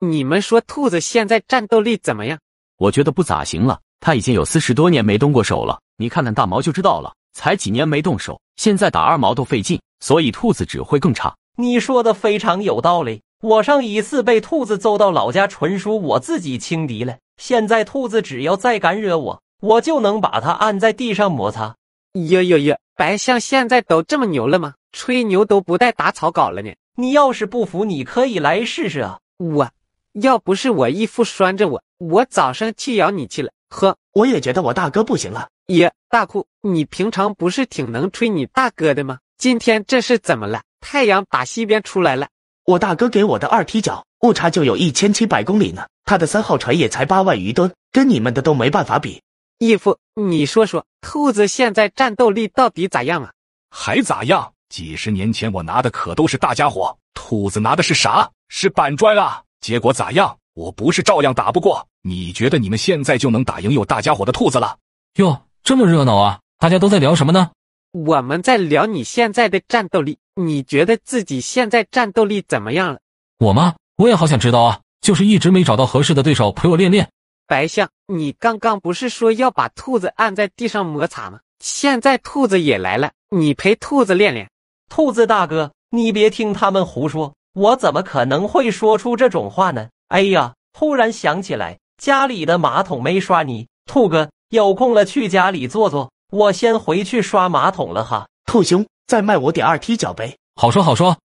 你们说兔子现在战斗力怎么样？我觉得不咋行了，它已经有四十多年没动过手了。你看看大毛就知道了，才几年没动手，现在打二毛都费劲，所以兔子只会更差。你说的非常有道理。我上一次被兔子揍到老家，纯属我自己轻敌了。现在兔子只要再敢惹我，我就能把它按在地上摩擦。哟哟哟，白象现在都这么牛了吗？吹牛都不带打草稿了呢。你要是不服，你可以来试试啊。我要不是我义父拴着我，我早上去咬你去了。呵，我也觉得我大哥不行了。爷，大库，你平常不是挺能吹你大哥的吗？今天这是怎么了？太阳打西边出来了。我大哥给我的二踢脚误差就有一千七百公里呢，他的三号船也才八万余吨，跟你们的都没办法比。义父，你说说，兔子现在战斗力到底咋样啊？还咋样？几十年前我拿的可都是大家伙，兔子拿的是啥？是板砖啊！结果咋样？我不是照样打不过？你觉得你们现在就能打赢有大家伙的兔子了？哟，这么热闹啊！大家都在聊什么呢？我们在聊你现在的战斗力，你觉得自己现在战斗力怎么样了？我吗？我也好想知道啊，就是一直没找到合适的对手陪我练练。白象，你刚刚不是说要把兔子按在地上摩擦吗？现在兔子也来了，你陪兔子练练。兔子大哥，你别听他们胡说，我怎么可能会说出这种话呢？哎呀，突然想起来，家里的马桶没刷泥。兔哥，有空了去家里坐坐，我先回去刷马桶了哈。兔兄，再卖我点二踢脚呗。好说好说。